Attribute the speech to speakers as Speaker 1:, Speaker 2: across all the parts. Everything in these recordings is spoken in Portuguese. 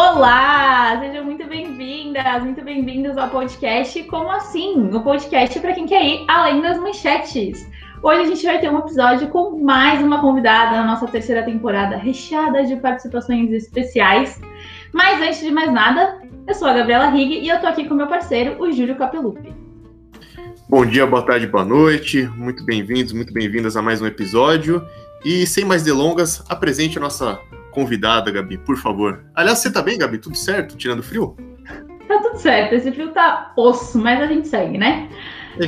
Speaker 1: Olá, sejam muito bem-vindas, muito bem-vindos ao podcast Como Assim? O podcast para quem quer ir além das manchetes. Hoje a gente vai ter um episódio com mais uma convidada na nossa terceira temporada, recheada de participações especiais. Mas antes de mais nada, eu sou a Gabriela Rigg e eu tô aqui com meu parceiro, o Júlio Capelupi.
Speaker 2: Bom dia, boa tarde, boa noite. Muito bem-vindos, muito bem-vindas a mais um episódio. E sem mais delongas, apresente a nossa convidada, Gabi, por favor. Aliás, você tá bem, Gabi? Tudo certo? Tirando frio?
Speaker 1: Tá tudo certo. Esse frio tá osso, mas a gente segue, né?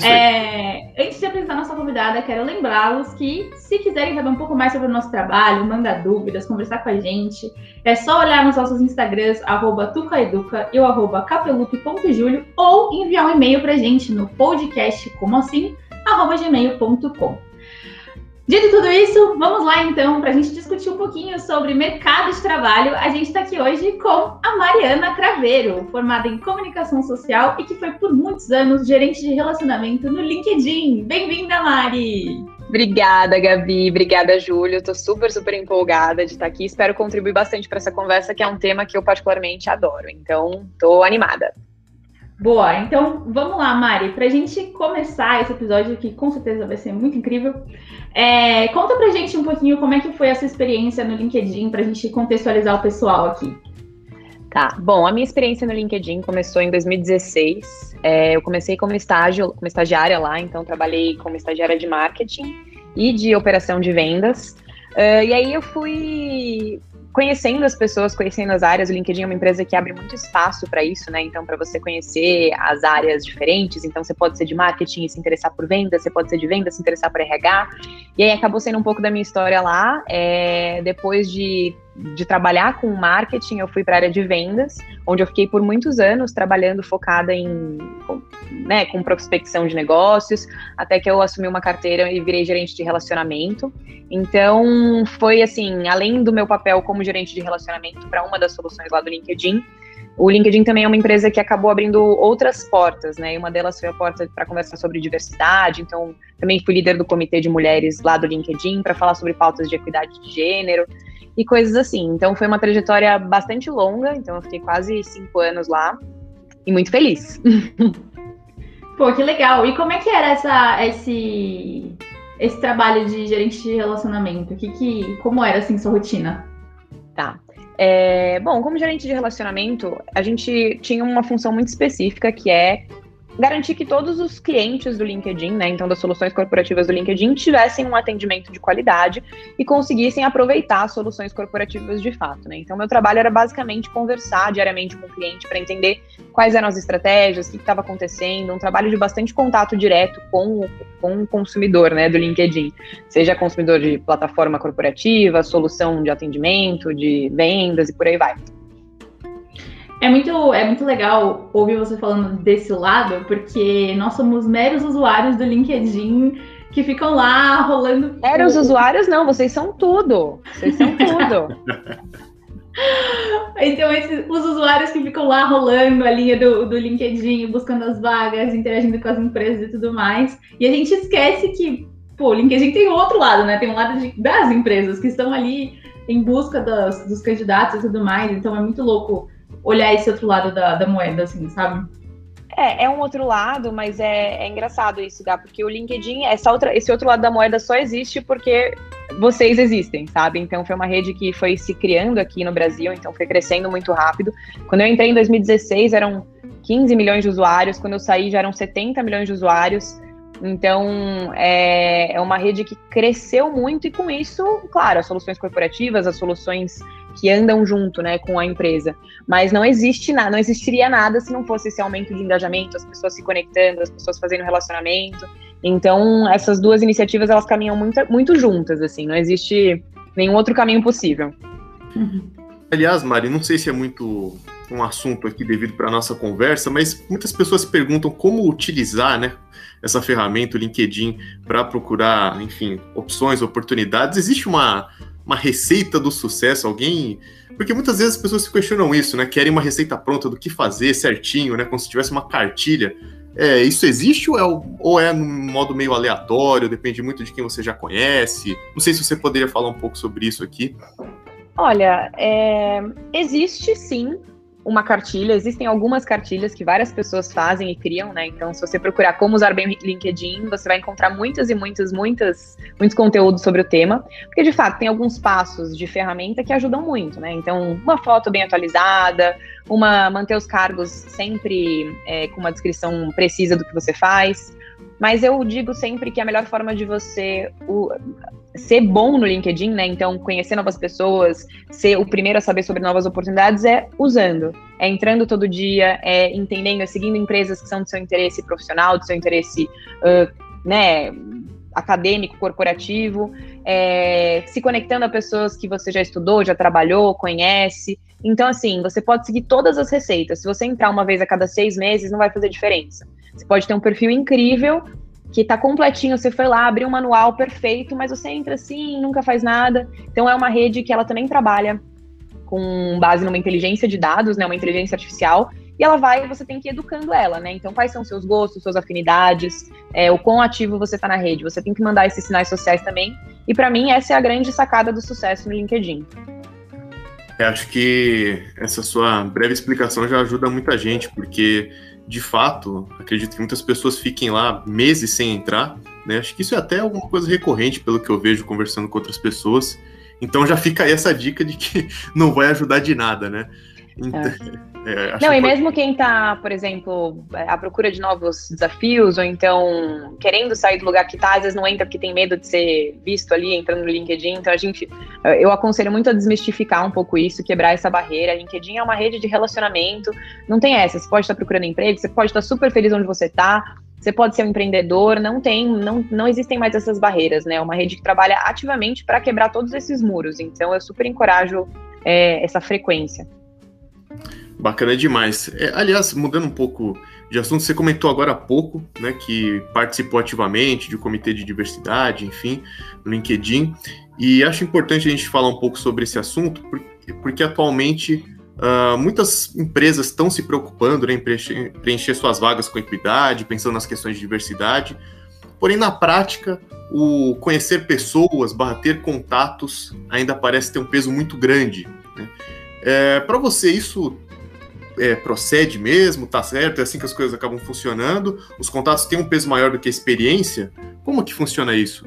Speaker 1: É, antes de apresentar nossa convidada, quero lembrá-los que, se quiserem saber um pouco mais sobre o nosso trabalho, mandar dúvidas, conversar com a gente, é só olhar nos nossos Instagrams, arroba tucaeduca e o arroba capelup.julio, ou enviar um e-mail pra gente no podcast como assim, arroba gmail.com. Dito tudo isso, vamos lá então para a gente discutir um pouquinho sobre mercado de trabalho. A gente está aqui hoje com a Mariana Craveiro, formada em comunicação social e que foi por muitos anos gerente de relacionamento no LinkedIn. Bem-vinda, Mari!
Speaker 3: Obrigada, Gabi. Obrigada, Júlio. Estou super, super empolgada de estar aqui. Espero contribuir bastante para essa conversa, que é um tema que eu particularmente adoro. Então, estou animada.
Speaker 1: Boa, então vamos lá, Mari, para a gente começar esse episódio que com certeza vai ser muito incrível. É, conta pra gente um pouquinho como é que foi essa experiência no LinkedIn para a gente contextualizar o pessoal aqui.
Speaker 3: Tá, bom, a minha experiência no LinkedIn começou em 2016. É, eu comecei como estágio, como estagiária lá, então trabalhei como estagiária de marketing e de operação de vendas. Uh, e aí eu fui conhecendo as pessoas, conhecendo as áreas. O LinkedIn é uma empresa que abre muito espaço para isso, né? Então, para você conhecer as áreas diferentes, então você pode ser de marketing e se interessar por venda, você pode ser de venda e se interessar por RH. E aí acabou sendo um pouco da minha história lá. É, depois de de trabalhar com marketing, eu fui para a área de vendas, onde eu fiquei por muitos anos trabalhando focada em, né, com prospecção de negócios, até que eu assumi uma carteira e virei gerente de relacionamento. Então, foi assim, além do meu papel como gerente de relacionamento para uma das soluções lá do LinkedIn, o LinkedIn também é uma empresa que acabou abrindo outras portas, né? E uma delas foi a porta para conversar sobre diversidade. Então, também fui líder do comitê de mulheres lá do LinkedIn para falar sobre pautas de equidade de gênero e coisas assim. Então foi uma trajetória bastante longa, então eu fiquei quase cinco anos lá e muito feliz.
Speaker 1: Pô, que legal. E como é que era essa, esse, esse trabalho de gerente de relacionamento? Que, que, como era assim sua rotina?
Speaker 3: Tá. É, bom, como gerente de relacionamento, a gente tinha uma função muito específica que é garantir que todos os clientes do LinkedIn, né, então das soluções corporativas do LinkedIn, tivessem um atendimento de qualidade e conseguissem aproveitar as soluções corporativas de fato, né? Então meu trabalho era basicamente conversar diariamente com o cliente para entender quais eram as estratégias, o que estava acontecendo, um trabalho de bastante contato direto com o, com o consumidor, né, do LinkedIn, seja consumidor de plataforma corporativa, solução de atendimento, de vendas e por aí vai.
Speaker 1: É muito, é muito legal ouvir você falando desse lado, porque nós somos meros usuários do LinkedIn que ficam lá rolando.
Speaker 3: Meros usuários, não, vocês são tudo. Vocês são tudo.
Speaker 1: então, esses, os usuários que ficam lá rolando a linha do, do LinkedIn, buscando as vagas, interagindo com as empresas e tudo mais. E a gente esquece que, pô, o LinkedIn tem outro lado, né? Tem um lado de, das empresas que estão ali em busca dos, dos candidatos e tudo mais. Então, é muito louco olhar esse outro lado da, da moeda, assim, sabe?
Speaker 3: É, é um outro lado, mas é, é engraçado isso, Gá, porque o LinkedIn, essa outra, esse outro lado da moeda só existe porque vocês existem, sabe? Então foi uma rede que foi se criando aqui no Brasil, então foi crescendo muito rápido. Quando eu entrei em 2016, eram 15 milhões de usuários, quando eu saí já eram 70 milhões de usuários. Então, é, é uma rede que cresceu muito e com isso, claro, as soluções corporativas, as soluções que andam junto, né, com a empresa. Mas não existe nada, não existiria nada se não fosse esse aumento de engajamento, as pessoas se conectando, as pessoas fazendo relacionamento. Então, essas duas iniciativas, elas caminham muito, muito juntas, assim, não existe nenhum outro caminho possível.
Speaker 2: Uhum. Aliás, Mari, não sei se é muito um assunto aqui devido para nossa conversa, mas muitas pessoas se perguntam como utilizar, né, essa ferramenta, o LinkedIn, para procurar, enfim, opções, oportunidades. Existe uma, uma receita do sucesso? Alguém. Porque muitas vezes as pessoas se questionam isso, né? Querem uma receita pronta do que fazer certinho, né? Como se tivesse uma cartilha. É, isso existe ou é, ou é num modo meio aleatório? Depende muito de quem você já conhece. Não sei se você poderia falar um pouco sobre isso aqui.
Speaker 3: Olha, é, existe sim uma cartilha, existem algumas cartilhas que várias pessoas fazem e criam, né? Então, se você procurar como usar bem o LinkedIn, você vai encontrar muitas e muitas, muitas, muitos conteúdos sobre o tema, porque de fato tem alguns passos de ferramenta que ajudam muito, né? Então, uma foto bem atualizada, uma manter os cargos sempre é, com uma descrição precisa do que você faz. Mas eu digo sempre que a melhor forma de você o, ser bom no LinkedIn, né? Então, conhecer novas pessoas, ser o primeiro a saber sobre novas oportunidades é usando, é entrando todo dia, é entendendo, é seguindo empresas que são do seu interesse profissional, do seu interesse, uh, né? acadêmico, corporativo, é, se conectando a pessoas que você já estudou, já trabalhou, conhece. Então, assim, você pode seguir todas as receitas. Se você entrar uma vez a cada seis meses, não vai fazer diferença. Você pode ter um perfil incrível, que está completinho, você foi lá, abriu um manual perfeito, mas você entra assim, nunca faz nada. Então é uma rede que ela também trabalha com base numa inteligência de dados, né, uma inteligência artificial, e ela vai, você tem que ir educando ela, né? Então, quais são seus gostos, suas afinidades, é, o quão ativo você está na rede. Você tem que mandar esses sinais sociais também. E para mim, essa é a grande sacada do sucesso no LinkedIn.
Speaker 2: Eu acho que essa sua breve explicação já ajuda muita gente, porque de fato, acredito que muitas pessoas fiquem lá meses sem entrar, né? Acho que isso é até alguma coisa recorrente, pelo que eu vejo conversando com outras pessoas. Então já fica aí essa dica de que não vai ajudar de nada, né? Então,
Speaker 3: é. É, não, e mesmo quem está, por exemplo, à procura de novos desafios, ou então querendo sair do lugar que está, às vezes não entra porque tem medo de ser visto ali, entrando no LinkedIn. Então, a gente, eu aconselho muito a desmistificar um pouco isso, quebrar essa barreira. LinkedIn é uma rede de relacionamento, não tem essa. Você pode estar procurando emprego, você pode estar super feliz onde você está, você pode ser um empreendedor, não tem, não, não existem mais essas barreiras, né? É uma rede que trabalha ativamente para quebrar todos esses muros. Então, eu super encorajo é, essa frequência.
Speaker 2: Bacana demais. É, aliás, mudando um pouco de assunto, você comentou agora há pouco, né, que participou ativamente de um comitê de diversidade, enfim, no LinkedIn, e acho importante a gente falar um pouco sobre esse assunto, porque, porque atualmente uh, muitas empresas estão se preocupando né, em preencher, preencher suas vagas com equidade, pensando nas questões de diversidade, porém, na prática, o conhecer pessoas, ter contatos, ainda parece ter um peso muito grande. Né? É, Para você, isso é, procede mesmo, tá certo, é assim que as coisas acabam funcionando, os contatos têm um peso maior do que a experiência. Como que funciona isso?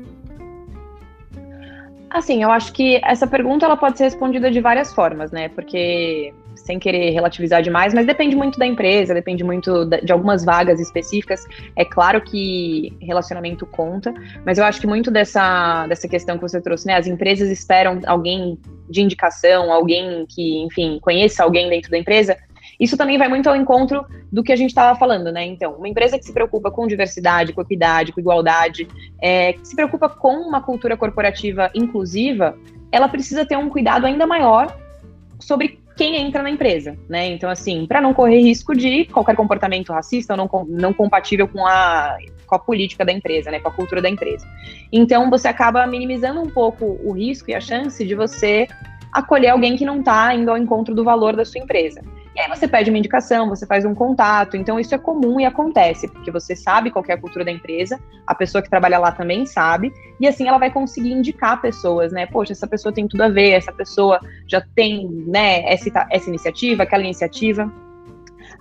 Speaker 3: Assim, eu acho que essa pergunta ela pode ser respondida de várias formas, né? Porque sem querer relativizar demais, mas depende muito da empresa, depende muito de algumas vagas específicas. É claro que relacionamento conta, mas eu acho que muito dessa, dessa questão que você trouxe, né? As empresas esperam alguém de indicação, alguém que, enfim, conheça alguém dentro da empresa. Isso também vai muito ao encontro do que a gente estava falando, né? Então, uma empresa que se preocupa com diversidade, com equidade, com igualdade, é, que se preocupa com uma cultura corporativa inclusiva, ela precisa ter um cuidado ainda maior sobre quem entra na empresa, né? Então, assim, para não correr risco de qualquer comportamento racista ou não, não compatível com a, com a política da empresa, né? Com a cultura da empresa. Então, você acaba minimizando um pouco o risco e a chance de você acolher alguém que não está indo ao encontro do valor da sua empresa. E aí você pede uma indicação, você faz um contato. Então isso é comum e acontece, porque você sabe qual é a cultura da empresa, a pessoa que trabalha lá também sabe, e assim ela vai conseguir indicar pessoas, né? Poxa, essa pessoa tem tudo a ver, essa pessoa já tem, né, essa, essa iniciativa, aquela iniciativa.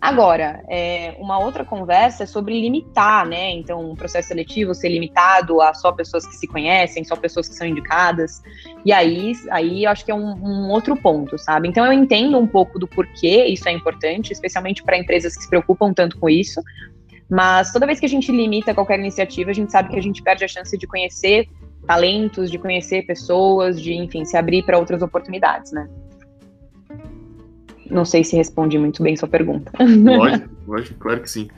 Speaker 3: Agora, é, uma outra conversa é sobre limitar, né? Então, um processo seletivo ser limitado a só pessoas que se conhecem, só pessoas que são indicadas. E aí, aí eu acho que é um, um outro ponto, sabe? Então, eu entendo um pouco do porquê isso é importante, especialmente para empresas que se preocupam tanto com isso. Mas toda vez que a gente limita qualquer iniciativa, a gente sabe que a gente perde a chance de conhecer talentos, de conhecer pessoas, de, enfim, se abrir para outras oportunidades, né? Não sei se respondi muito bem sua pergunta.
Speaker 2: Lógico, lógico, claro que sim.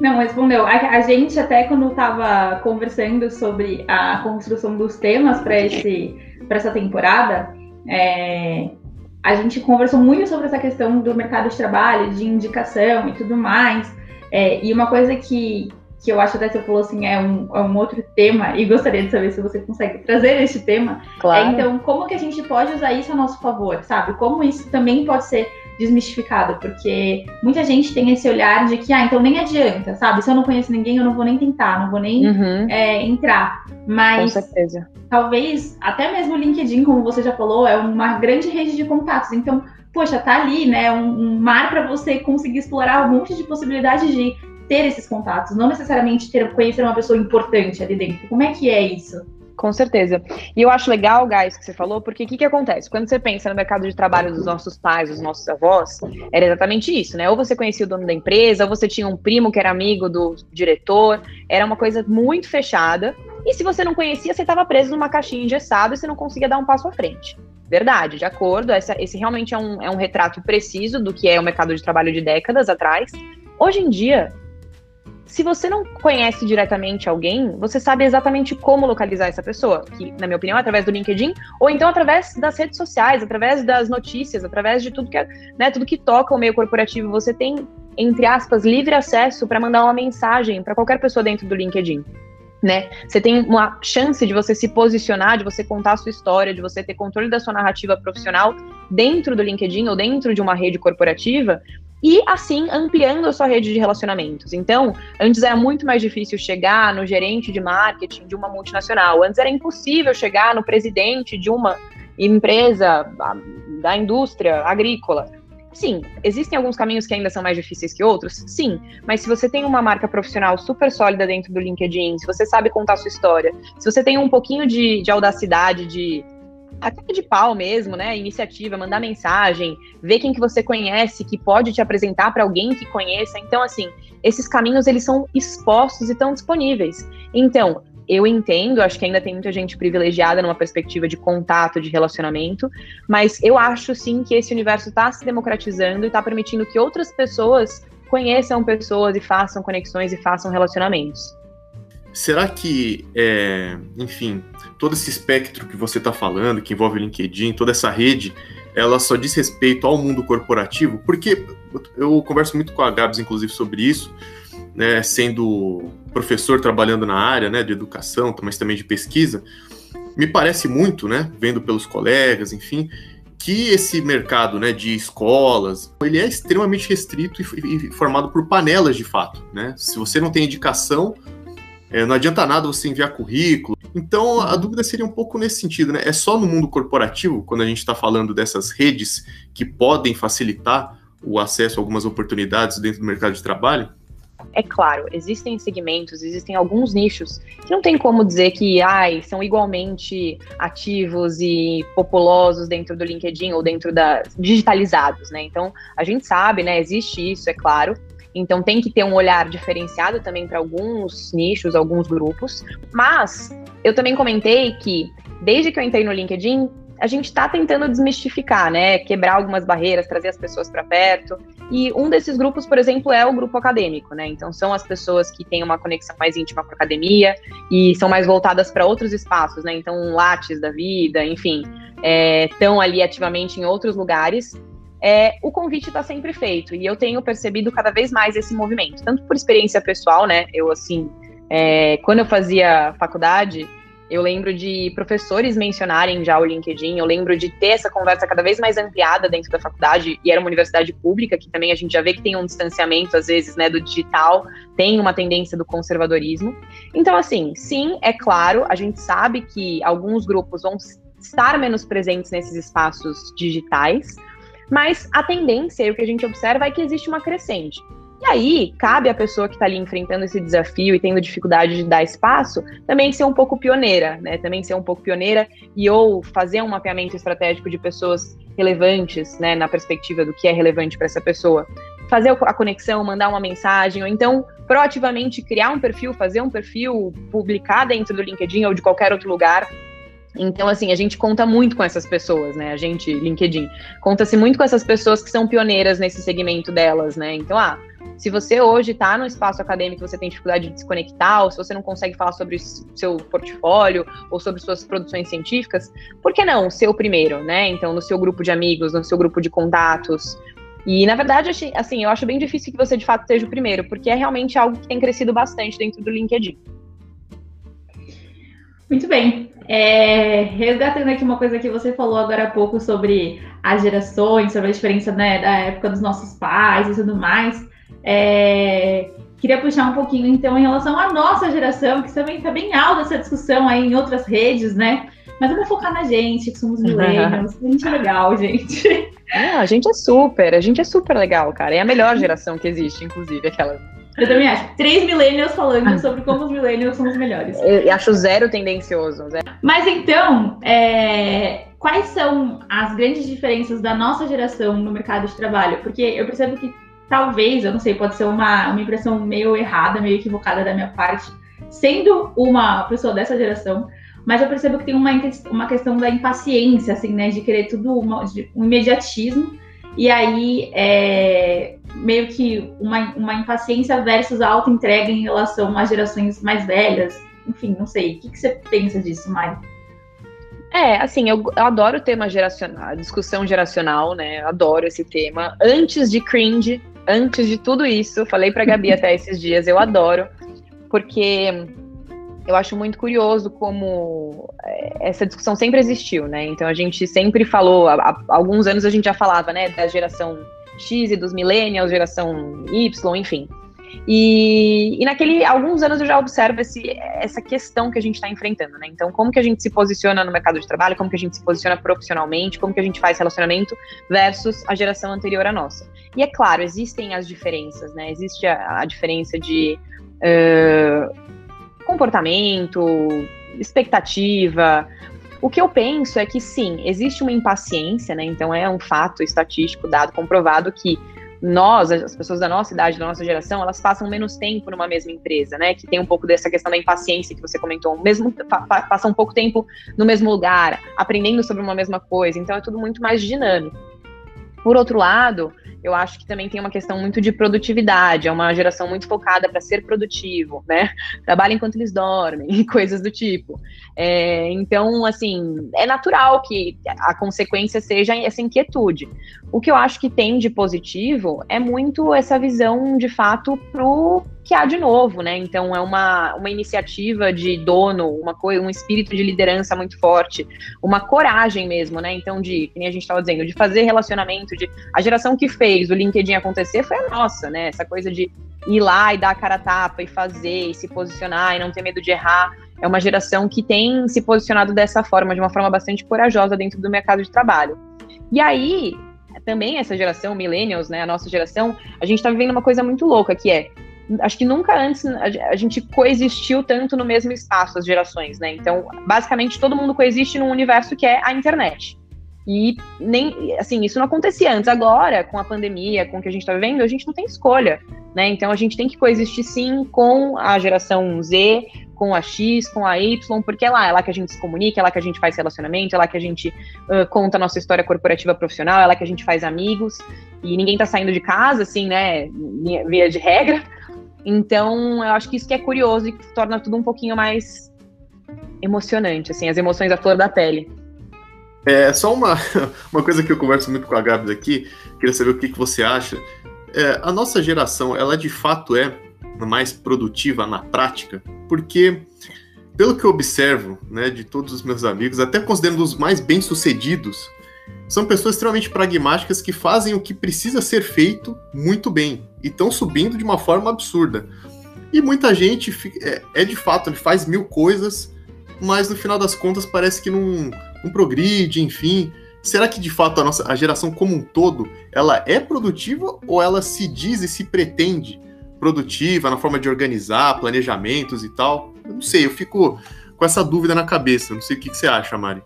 Speaker 1: Não, respondeu. A, a gente até quando estava conversando sobre a construção dos temas para esse para essa temporada, é, a gente conversou muito sobre essa questão do mercado de trabalho, de indicação e tudo mais. É, e uma coisa que, que eu acho até você falou assim, é um, é um outro tema, e gostaria de saber se você consegue trazer esse tema. É, claro. É, então, como que a gente pode usar isso a nosso favor, sabe? Como isso também pode ser desmistificado, porque muita gente tem esse olhar de que, ah, então nem adianta, sabe? Se eu não conheço ninguém, eu não vou nem tentar, não vou nem uhum. é, entrar. Mas
Speaker 3: Com certeza.
Speaker 1: talvez até mesmo o LinkedIn, como você já falou, é uma grande rede de contatos. Então, poxa, tá ali, né? Um, um mar para você conseguir explorar um monte de possibilidades de ter esses contatos, não necessariamente ter conhecer uma pessoa importante ali dentro. Como é que é isso?
Speaker 3: Com certeza. E eu acho legal, guys, que você falou, porque o que, que acontece? Quando você pensa no mercado de trabalho dos nossos pais, dos nossos avós, era exatamente isso, né? Ou você conhecia o dono da empresa, ou você tinha um primo que era amigo do diretor, era uma coisa muito fechada. E se você não conhecia, você estava preso numa caixinha engessada e você não conseguia dar um passo à frente. Verdade, de acordo. Essa, esse realmente é um, é um retrato preciso do que é o mercado de trabalho de décadas atrás. Hoje em dia, se você não conhece diretamente alguém, você sabe exatamente como localizar essa pessoa, que, na minha opinião, é através do LinkedIn, ou então através das redes sociais, através das notícias, através de tudo que, é, né, tudo que toca o meio corporativo. Você tem, entre aspas, livre acesso para mandar uma mensagem para qualquer pessoa dentro do LinkedIn. Né? Você tem uma chance de você se posicionar, de você contar a sua história, de você ter controle da sua narrativa profissional dentro do LinkedIn ou dentro de uma rede corporativa, e assim ampliando a sua rede de relacionamentos. Então, antes era muito mais difícil chegar no gerente de marketing de uma multinacional, antes era impossível chegar no presidente de uma empresa da indústria agrícola. Sim, existem alguns caminhos que ainda são mais difíceis que outros, sim, mas se você tem uma marca profissional super sólida dentro do LinkedIn, se você sabe contar sua história, se você tem um pouquinho de, de audacidade de até de pau mesmo, né? Iniciativa, mandar mensagem, ver quem que você conhece que pode te apresentar para alguém que conheça. Então, assim, esses caminhos eles são expostos e estão disponíveis. Então, eu entendo, acho que ainda tem muita gente privilegiada numa perspectiva de contato, de relacionamento, mas eu acho sim que esse universo está se democratizando e está permitindo que outras pessoas conheçam pessoas e façam conexões e façam relacionamentos.
Speaker 2: Será que, é, enfim, todo esse espectro que você está falando, que envolve o LinkedIn, toda essa rede, ela só diz respeito ao mundo corporativo? Porque eu converso muito com a Gabs, inclusive, sobre isso, né, sendo professor trabalhando na área né, de educação, mas também de pesquisa, me parece muito, né, vendo pelos colegas, enfim, que esse mercado né, de escolas, ele é extremamente restrito e, formado por panelas de fato. Né? Se você não tem indicação, é, não adianta nada você enviar currículo. Então, a dúvida seria um pouco nesse sentido, né? É só no mundo corporativo, quando a gente está falando dessas redes que podem facilitar o acesso a algumas oportunidades dentro do mercado de trabalho?
Speaker 3: É claro, existem segmentos, existem alguns nichos que não tem como dizer que ai, são igualmente ativos e populosos dentro do LinkedIn ou dentro da digitalizados, né? Então, a gente sabe, né, existe isso, é claro, então tem que ter um olhar diferenciado também para alguns nichos, alguns grupos. Mas eu também comentei que desde que eu entrei no LinkedIn, a gente está tentando desmistificar, né? Quebrar algumas barreiras, trazer as pessoas para perto. E um desses grupos, por exemplo, é o grupo acadêmico, né? Então são as pessoas que têm uma conexão mais íntima com a academia e são mais voltadas para outros espaços, né? Então, lattes da vida, enfim, estão é, ali ativamente em outros lugares é, o convite está sempre feito. E eu tenho percebido cada vez mais esse movimento, tanto por experiência pessoal, né? Eu, assim, é, quando eu fazia faculdade, eu lembro de professores mencionarem já o LinkedIn, eu lembro de ter essa conversa cada vez mais ampliada dentro da faculdade, e era uma universidade pública, que também a gente já vê que tem um distanciamento, às vezes, né, do digital, tem uma tendência do conservadorismo. Então, assim, sim, é claro, a gente sabe que alguns grupos vão estar menos presentes nesses espaços digitais, mas a tendência e o que a gente observa é que existe uma crescente. E aí, cabe à pessoa que está ali enfrentando esse desafio e tendo dificuldade de dar espaço, também ser um pouco pioneira, né? Também ser um pouco pioneira e ou fazer um mapeamento estratégico de pessoas relevantes, né? Na perspectiva do que é relevante para essa pessoa. Fazer a conexão, mandar uma mensagem, ou então proativamente criar um perfil, fazer um perfil, publicar dentro do LinkedIn ou de qualquer outro lugar então, assim, a gente conta muito com essas pessoas, né? A gente, LinkedIn, conta-se muito com essas pessoas que são pioneiras nesse segmento delas, né? Então, ah, se você hoje está no espaço acadêmico, você tem dificuldade de se conectar, ou se você não consegue falar sobre seu portfólio ou sobre suas produções científicas, por que não ser o primeiro, né? Então, no seu grupo de amigos, no seu grupo de contatos. E, na verdade, assim, eu acho bem difícil que você, de fato, seja o primeiro, porque é realmente algo que tem crescido bastante dentro do LinkedIn.
Speaker 1: Muito bem. É, resgatando aqui uma coisa que você falou agora há pouco sobre as gerações, sobre a diferença né, da época dos nossos pais e tudo mais. É, queria puxar um pouquinho, então, em relação à nossa geração, que também está bem alta essa discussão aí em outras redes, né? Mas vamos focar na gente, que somos millennials. a gente é legal, gente.
Speaker 3: A gente é super, a gente é super legal, cara. É a melhor geração que existe, inclusive, aquela.
Speaker 1: Eu também acho. Três millennials falando sobre como os millennials são os melhores.
Speaker 3: Eu acho zero tendencioso. Zero.
Speaker 1: Mas então, é... quais são as grandes diferenças da nossa geração no mercado de trabalho? Porque eu percebo que talvez, eu não sei, pode ser uma, uma impressão meio errada, meio equivocada da minha parte, sendo uma pessoa dessa geração, mas eu percebo que tem uma, uma questão da impaciência, assim, né, de querer tudo, uma, de, um imediatismo, e aí é, meio que uma, uma impaciência versus alta entrega em relação às gerações mais velhas, enfim, não sei, o que, que você pensa disso, Mari?
Speaker 3: É, assim, eu, eu, adoro o tema geracional, discussão geracional, né? Eu adoro esse tema. Antes de cringe, antes de tudo isso, falei pra Gabi até esses dias, eu adoro, porque eu acho muito curioso como é, essa discussão sempre existiu, né? Então a gente sempre falou, há, alguns anos a gente já falava, né, da geração X e dos millennials, geração Y, enfim. E, e naquele alguns anos eu já observo esse, essa questão que a gente está enfrentando, né? Então, como que a gente se posiciona no mercado de trabalho, como que a gente se posiciona profissionalmente, como que a gente faz relacionamento versus a geração anterior à nossa. E é claro, existem as diferenças, né? Existe a, a diferença de uh, comportamento, expectativa. O que eu penso é que sim, existe uma impaciência, né? Então é um fato estatístico dado, comprovado que nós, as pessoas da nossa idade, da nossa geração, elas passam menos tempo numa mesma empresa, né? Que tem um pouco dessa questão da impaciência que você comentou, mesmo passam um pouco tempo no mesmo lugar, aprendendo sobre uma mesma coisa, então é tudo muito mais dinâmico. Por outro lado, eu acho que também tem uma questão muito de produtividade, é uma geração muito focada para ser produtivo, né? Trabalha enquanto eles dormem coisas do tipo. É, então, assim, é natural que a consequência seja essa inquietude. O que eu acho que tem de positivo é muito essa visão, de fato, pro que há de novo, né? Então é uma, uma iniciativa de dono, uma coisa, um espírito de liderança muito forte, uma coragem mesmo, né? Então de, como a gente estava dizendo, de fazer relacionamento, de a geração que fez o LinkedIn acontecer foi a nossa, né? Essa coisa de ir lá e dar a cara a tapa e fazer, e se posicionar e não ter medo de errar. É uma geração que tem se posicionado dessa forma, de uma forma bastante corajosa dentro do mercado de trabalho. E aí, também essa geração, millennials, né, a nossa geração, a gente está vivendo uma coisa muito louca, que é acho que nunca antes a gente coexistiu tanto no mesmo espaço as gerações, né? Então, basicamente todo mundo coexiste num universo que é a internet. E nem assim, isso não acontecia antes. Agora, com a pandemia, com o que a gente está vivendo, a gente não tem escolha, né? Então a gente tem que coexistir sim com a geração Z, com a X, com a Y, porque é lá, é lá que a gente se comunica, é lá que a gente faz relacionamento, é lá que a gente uh, conta a nossa história corporativa profissional, é lá que a gente faz amigos, e ninguém tá saindo de casa, assim, né? Via de regra. Então, eu acho que isso que é curioso e que torna tudo um pouquinho mais emocionante, assim, as emoções à flor da pele.
Speaker 2: É só uma, uma coisa que eu converso muito com a Gabi aqui, queria saber o que, que você acha. É, a nossa geração, ela de fato é mais produtiva na prática, porque pelo que eu observo, né, de todos os meus amigos, até considerando os mais bem-sucedidos, são pessoas extremamente pragmáticas que fazem o que precisa ser feito muito bem e estão subindo de uma forma absurda. E muita gente é, é, de fato, ele faz mil coisas, mas no final das contas parece que não, não progride, enfim. Será que de fato a nossa a geração como um todo ela é produtiva ou ela se diz e se pretende produtiva na forma de organizar planejamentos e tal? Eu não sei, eu fico com essa dúvida na cabeça. Não sei o que, que você acha, Mari.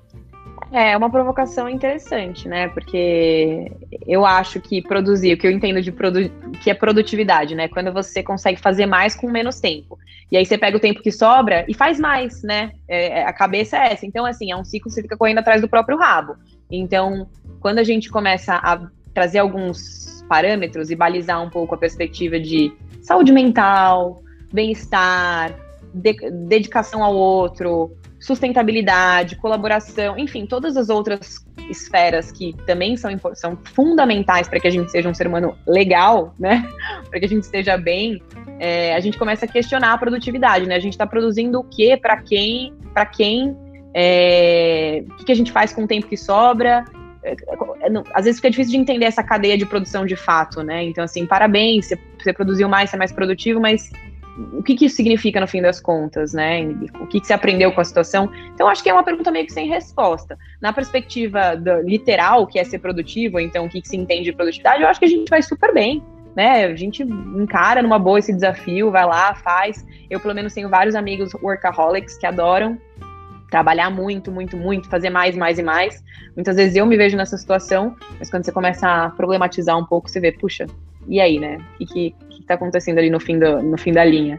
Speaker 3: É uma provocação interessante, né? Porque eu acho que produzir, o que eu entendo de produ que é produtividade, né? Quando você consegue fazer mais com menos tempo. E aí você pega o tempo que sobra e faz mais, né? É, é a cabeça é essa. Então, assim, é um ciclo que você fica correndo atrás do próprio rabo. Então, quando a gente começa a trazer alguns parâmetros e balizar um pouco a perspectiva de saúde mental, bem-estar, de dedicação ao outro, sustentabilidade, colaboração, enfim, todas as outras esferas que também são, são fundamentais para que a gente seja um ser humano legal, né? Para que a gente esteja bem. é, a gente começa a questionar a produtividade, né? A gente está produzindo o quê, para quem, para quem, é, o que, que a gente faz com o tempo que sobra. É, é, às vezes fica difícil de entender essa cadeia de produção de fato, né? Então, assim, parabéns, você, você produziu mais, você é mais produtivo, mas o que, que isso significa no fim das contas, né? O que, que você aprendeu com a situação? Então, acho que é uma pergunta meio que sem resposta. Na perspectiva do, literal, que é ser produtivo, então o que, que se entende de produtividade, eu acho que a gente vai super bem. Né, a gente encara numa boa esse desafio, vai lá, faz. Eu, pelo menos, tenho vários amigos workaholics que adoram trabalhar muito, muito, muito, fazer mais, mais e mais. Muitas vezes eu me vejo nessa situação, mas quando você começa a problematizar um pouco, você vê, puxa, e aí, né? O que, está acontecendo ali no fim, do, no fim da linha?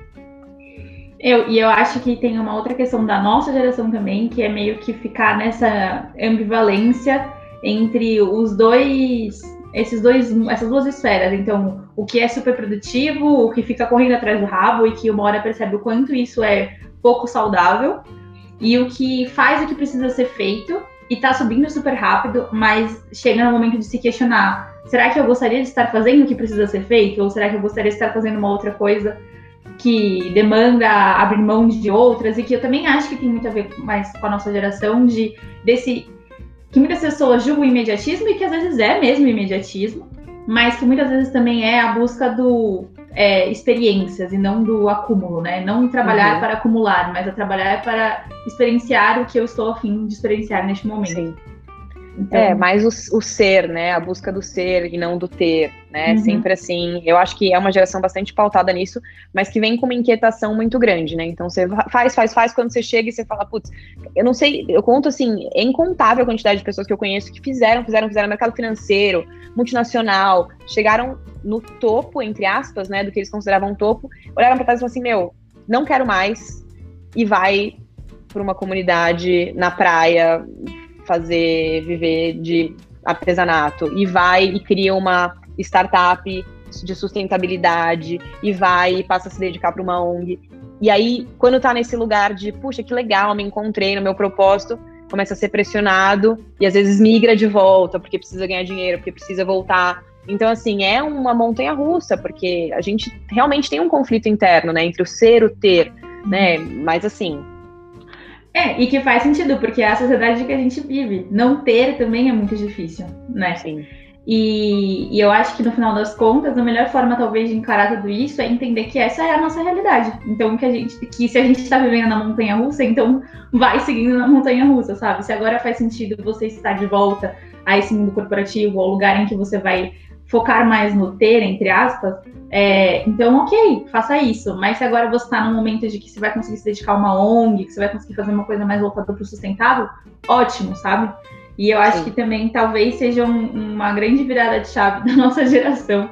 Speaker 1: Eu, e eu acho que tem uma outra questão da nossa geração também, que é meio que ficar nessa ambivalência entre os dois, esses dois, essas duas esferas. Então, o que é super produtivo, o que fica correndo atrás do rabo e que uma hora percebe o quanto isso é pouco saudável, e o que faz o que precisa ser feito e tá subindo super rápido, mas chega no momento de se questionar: será que eu gostaria de estar fazendo o que precisa ser feito? Ou será que eu gostaria de estar fazendo uma outra coisa que demanda abrir mão de outras? E que eu também acho que tem muito a ver mais com a nossa geração de desse que muitas pessoas julgam imediatismo e que às vezes é mesmo imediatismo, mas que muitas vezes também é a busca do é, experiências e não do acúmulo, né? Não trabalhar uhum. para acumular, mas a trabalhar para experienciar o que eu estou afim de experienciar neste momento. Sim.
Speaker 3: Então... É, mais o, o, ser, né? A busca do ser e não do ter, né? Uhum. Sempre assim. Eu acho que é uma geração bastante pautada nisso, mas que vem com uma inquietação muito grande, né? Então você faz, faz, faz, quando você chega e você fala, putz, eu não sei, eu conto assim, é incontável a quantidade de pessoas que eu conheço que fizeram, fizeram, fizeram mercado financeiro, multinacional, chegaram no topo, entre aspas, né? Do que eles consideravam topo, olharam pra trás e falaram assim, meu, não quero mais, e vai para uma comunidade na praia fazer viver de artesanato e vai e cria uma startup de sustentabilidade e vai e passa a se dedicar para uma ONG. E aí, quando tá nesse lugar de, puxa, que legal, me encontrei no meu propósito, começa a ser pressionado e às vezes migra de volta porque precisa ganhar dinheiro, porque precisa voltar. Então, assim, é uma montanha russa, porque a gente realmente tem um conflito interno, né, entre o ser e o ter, né? Mas assim,
Speaker 1: é, e que faz sentido, porque é a sociedade que a gente vive. Não ter também é muito difícil, né?
Speaker 3: Sim.
Speaker 1: E, e, eu acho que no final das contas, a melhor forma talvez de encarar tudo isso é entender que essa é a nossa realidade. Então que a gente, que se a gente está vivendo na montanha russa, então vai seguindo na montanha russa, sabe? Se agora faz sentido você estar de volta a esse mundo corporativo, ao lugar em que você vai focar mais no ter, entre aspas, é, então, ok, faça isso. Mas se agora você está num momento de que você vai conseguir se dedicar a uma ONG, que você vai conseguir fazer uma coisa mais voltada para o sustentável, ótimo, sabe? E eu acho Sim. que também talvez seja um, uma grande virada de chave da nossa geração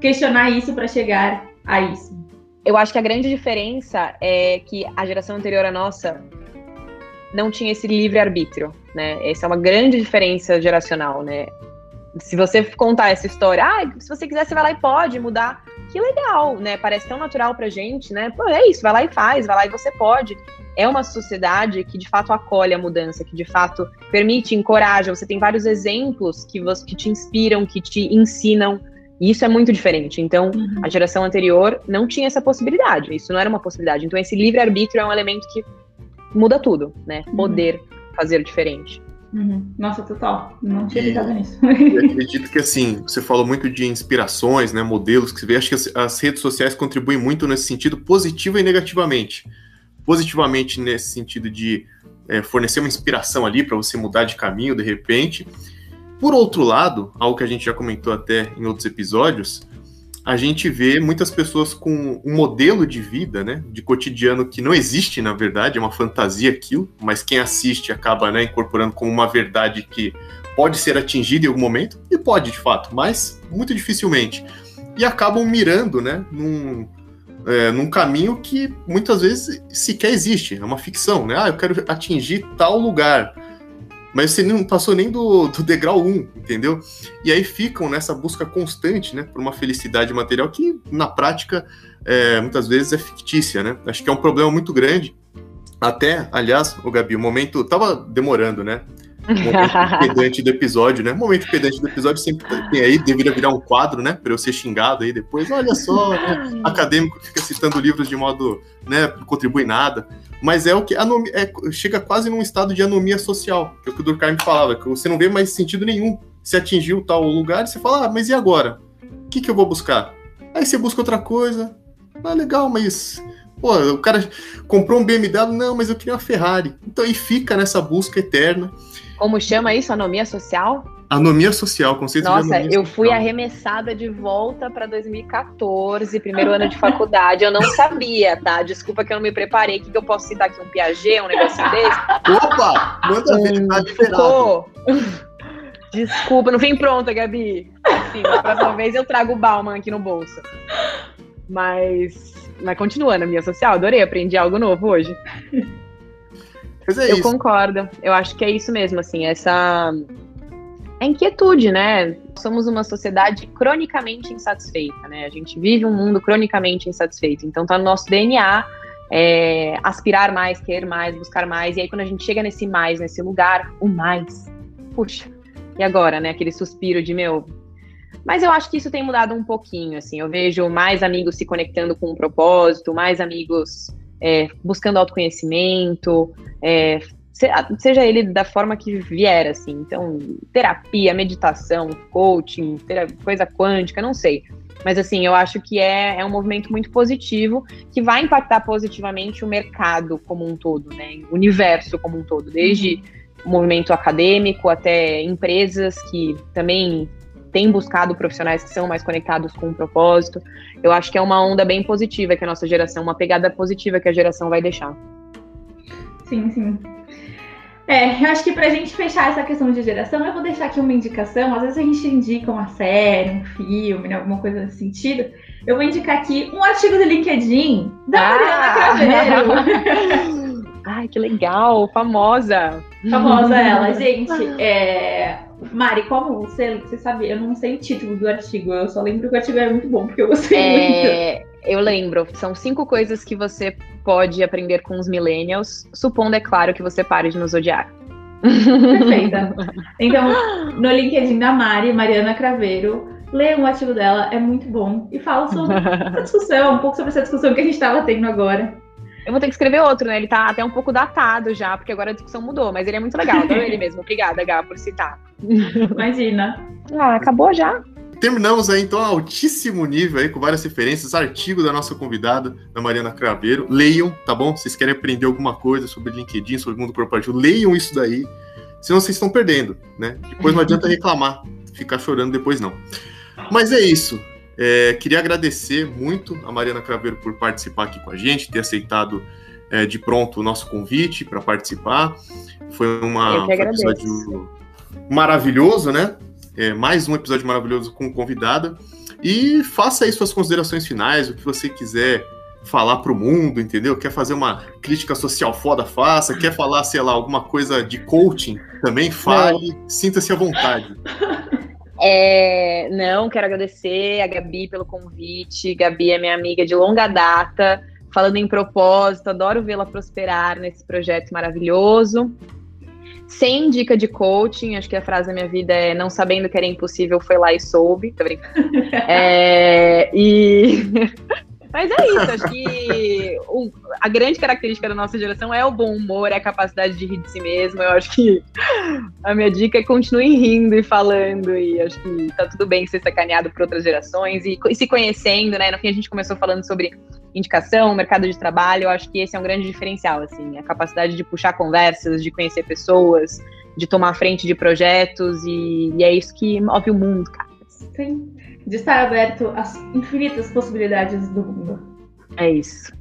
Speaker 1: questionar isso para chegar a isso.
Speaker 3: Eu acho que a grande diferença é que a geração anterior à nossa não tinha esse livre arbítrio, né? Essa é uma grande diferença geracional, né? Se você contar essa história, ah, se você quiser, você vai lá e pode mudar. Que legal, né? Parece tão natural pra gente, né? Pô, é isso, vai lá e faz, vai lá e você pode. É uma sociedade que de fato acolhe a mudança, que de fato permite, encoraja. Você tem vários exemplos que, você, que te inspiram, que te ensinam. E isso é muito diferente. Então, uhum. a geração anterior não tinha essa possibilidade. Isso não era uma possibilidade. Então, esse livre-arbítrio é um elemento que muda tudo, né? Uhum. Poder fazer diferente.
Speaker 1: Uhum. Nossa, total. Não tinha ligado nisso.
Speaker 2: Eu acredito que, assim, você falou muito de inspirações, né, modelos que você vê. Acho que as, as redes sociais contribuem muito nesse sentido, positivo e negativamente. Positivamente nesse sentido de é, fornecer uma inspiração ali para você mudar de caminho de repente. Por outro lado, algo que a gente já comentou até em outros episódios, a gente vê muitas pessoas com um modelo de vida, né, de cotidiano que não existe, na verdade, é uma fantasia aquilo, mas quem assiste acaba, né, incorporando como uma verdade que pode ser atingida em algum momento, e pode, de fato, mas muito dificilmente. E acabam mirando, né, num, é, num caminho que muitas vezes sequer existe, é uma ficção, né, ah, eu quero atingir tal lugar, mas você não passou nem do, do degrau 1, entendeu? E aí ficam nessa busca constante, né, por uma felicidade material que, na prática, é, muitas vezes é fictícia, né? Acho que é um problema muito grande. Até, aliás, o Gabi, o momento tava demorando, né? Momento pedante do episódio, né? Momento pedante do episódio sempre tem aí, deveria virar um quadro, né? Para eu ser xingado aí depois. Olha só, né? acadêmico fica citando livros de modo, né? Não contribui nada. Mas é o que anomia, é, chega quase num estado de anomia social, que é o que o Durkheim falava, que você não vê mais sentido nenhum. Se atingiu tal lugar, você fala, ah, mas e agora? O que, que eu vou buscar? Aí você busca outra coisa. Ah, legal, mas Pô, o cara comprou um BMW, não, mas eu queria uma Ferrari. Então aí fica nessa busca eterna.
Speaker 3: Como chama isso? Anomia social?
Speaker 2: Anomia social, conceito
Speaker 3: Nossa,
Speaker 2: de anomia
Speaker 3: eu fui arremessada de volta para 2014, primeiro ano de faculdade. Eu não sabia, tá? Desculpa que eu não me preparei. O que, que eu posso citar aqui? Um Piaget, um negocinho desse?
Speaker 2: Opa! Manda ver, tá liberado.
Speaker 3: Desculpa, não vem pronta, Gabi. Assim, da próxima vez eu trago o Bauman aqui no bolso. Mas mas continuando a minha social, adorei, aprendi algo novo hoje.
Speaker 2: Mas é
Speaker 3: eu
Speaker 2: isso.
Speaker 3: concordo. Eu acho que é isso mesmo, assim, essa a inquietude, né? Somos uma sociedade cronicamente insatisfeita, né? A gente vive um mundo cronicamente insatisfeito. Então tá no nosso DNA é, aspirar mais, querer mais, buscar mais. E aí quando a gente chega nesse mais, nesse lugar, o mais, puxa. E agora, né? Aquele suspiro de meu, mas eu acho que isso tem mudado um pouquinho, assim. Eu vejo mais amigos se conectando com um propósito, mais amigos é, buscando autoconhecimento, é, seja ele da forma que vier, assim. Então, terapia, meditação, coaching, coisa quântica, não sei. Mas, assim, eu acho que é, é um movimento muito positivo que vai impactar positivamente o mercado como um todo, né? O universo como um todo, desde o movimento acadêmico até empresas que também tem buscado profissionais que são mais conectados com o propósito. Eu acho que é uma onda bem positiva que a nossa geração, uma pegada positiva que a geração vai deixar.
Speaker 1: Sim, sim. É, eu acho que pra gente fechar essa questão de geração, eu vou deixar aqui uma indicação. Às vezes a gente indica uma série, um filme, né, alguma coisa nesse sentido. Eu vou indicar aqui um artigo do LinkedIn da ah! Mariana Craveiro.
Speaker 3: Ai, que legal, famosa.
Speaker 1: Famosa ela, gente. É, Mari, como você, você sabe, eu não sei o título do artigo, eu só lembro que o artigo é muito bom, porque eu gostei é,
Speaker 3: muito. Eu lembro, são cinco coisas que você pode aprender com os millennials, supondo, é claro, que você pare de nos odiar.
Speaker 1: Perfeita. Então, no LinkedIn da Mari, Mariana Craveiro, lê um artigo dela, é muito bom, e fala sobre essa discussão, um pouco sobre essa discussão que a gente estava tendo agora.
Speaker 3: Eu vou ter que escrever outro, né? Ele tá até um pouco datado já, porque agora a discussão mudou, mas ele é muito legal. Adoro ele mesmo. Obrigada, Gá, por citar.
Speaker 1: Imagina.
Speaker 3: Ah, acabou já?
Speaker 2: Terminamos aí, então, a altíssimo nível aí, com várias referências, artigo da nossa convidada, da Mariana Craveiro. Leiam, tá bom? Se vocês querem aprender alguma coisa sobre LinkedIn, sobre o mundo corporativo, leiam isso daí. Senão vocês estão perdendo, né? Depois não adianta reclamar, ficar chorando depois não. Mas é isso. É, queria agradecer muito a Mariana Craveiro por participar aqui com a gente, ter aceitado é, de pronto o nosso convite para participar. Foi uma, um episódio maravilhoso, né? É, mais um episódio maravilhoso com convidada. E faça aí suas considerações finais, o que você quiser falar para o mundo, entendeu? Quer fazer uma crítica social foda, faça. Quer falar, sei lá, alguma coisa de coaching, também fale. Sinta-se à vontade.
Speaker 3: É, não, quero agradecer a Gabi pelo convite. Gabi é minha amiga de longa data, falando em propósito, adoro vê-la prosperar nesse projeto maravilhoso. Sem dica de coaching, acho que a frase da minha vida é não sabendo que era impossível, foi lá e soube. Tô brincando. é, e Mas é isso, acho que o, a grande característica da nossa geração é o bom humor, é a capacidade de rir de si mesmo. Eu acho que a minha dica é continue rindo e falando, e acho que tá tudo bem ser sacaneado por outras gerações e, e se conhecendo, né? No fim, a gente começou falando sobre indicação, mercado de trabalho, eu acho que esse é um grande diferencial, assim, a capacidade de puxar conversas, de conhecer pessoas, de tomar frente de projetos, e, e é isso que move o mundo, cara.
Speaker 1: Sim de estar aberto às infinitas possibilidades do mundo.
Speaker 3: É isso.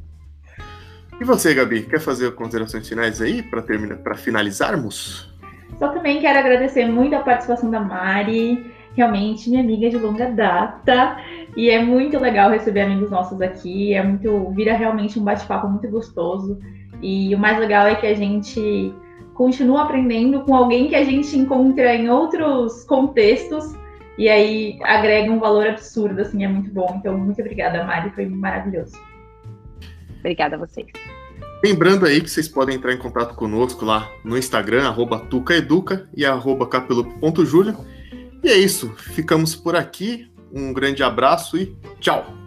Speaker 2: E você, Gabi, quer fazer considerações finais aí para terminar, para finalizarmos?
Speaker 1: Só também quero agradecer muito a participação da Mari, realmente minha amiga de longa data, e é muito legal receber amigos nossos aqui, é muito vira realmente um bate-papo muito gostoso. E o mais legal é que a gente continua aprendendo com alguém que a gente encontra em outros contextos e aí agrega um valor absurdo, assim, é muito bom. Então, muito obrigada, Mari, foi maravilhoso.
Speaker 3: Obrigada a vocês.
Speaker 2: Lembrando aí que vocês podem entrar em contato conosco lá no Instagram, arroba tucaeduca e arroba capelupo.julio. E é isso, ficamos por aqui. Um grande abraço e tchau!